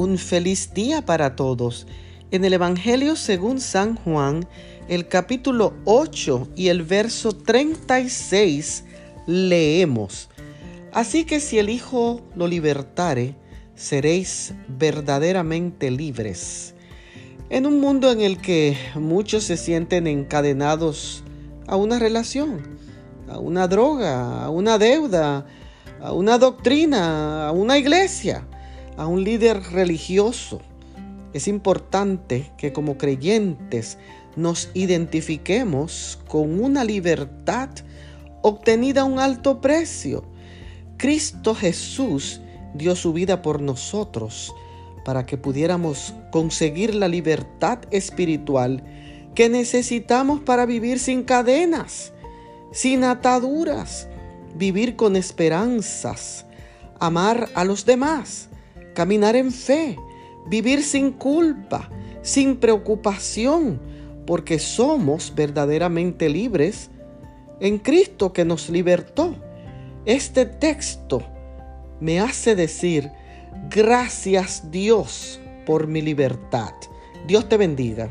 un feliz día para todos. En el Evangelio según San Juan, el capítulo 8 y el verso 36 leemos, Así que si el Hijo lo libertare, seréis verdaderamente libres. En un mundo en el que muchos se sienten encadenados a una relación, a una droga, a una deuda, a una doctrina, a una iglesia, a un líder religioso. Es importante que como creyentes nos identifiquemos con una libertad obtenida a un alto precio. Cristo Jesús dio su vida por nosotros para que pudiéramos conseguir la libertad espiritual que necesitamos para vivir sin cadenas, sin ataduras, vivir con esperanzas, amar a los demás, caminar en fe, vivir sin culpa, sin preocupación, porque somos verdaderamente libres en Cristo que nos libertó. Este texto me hace decir, gracias Dios por mi libertad. Dios te bendiga.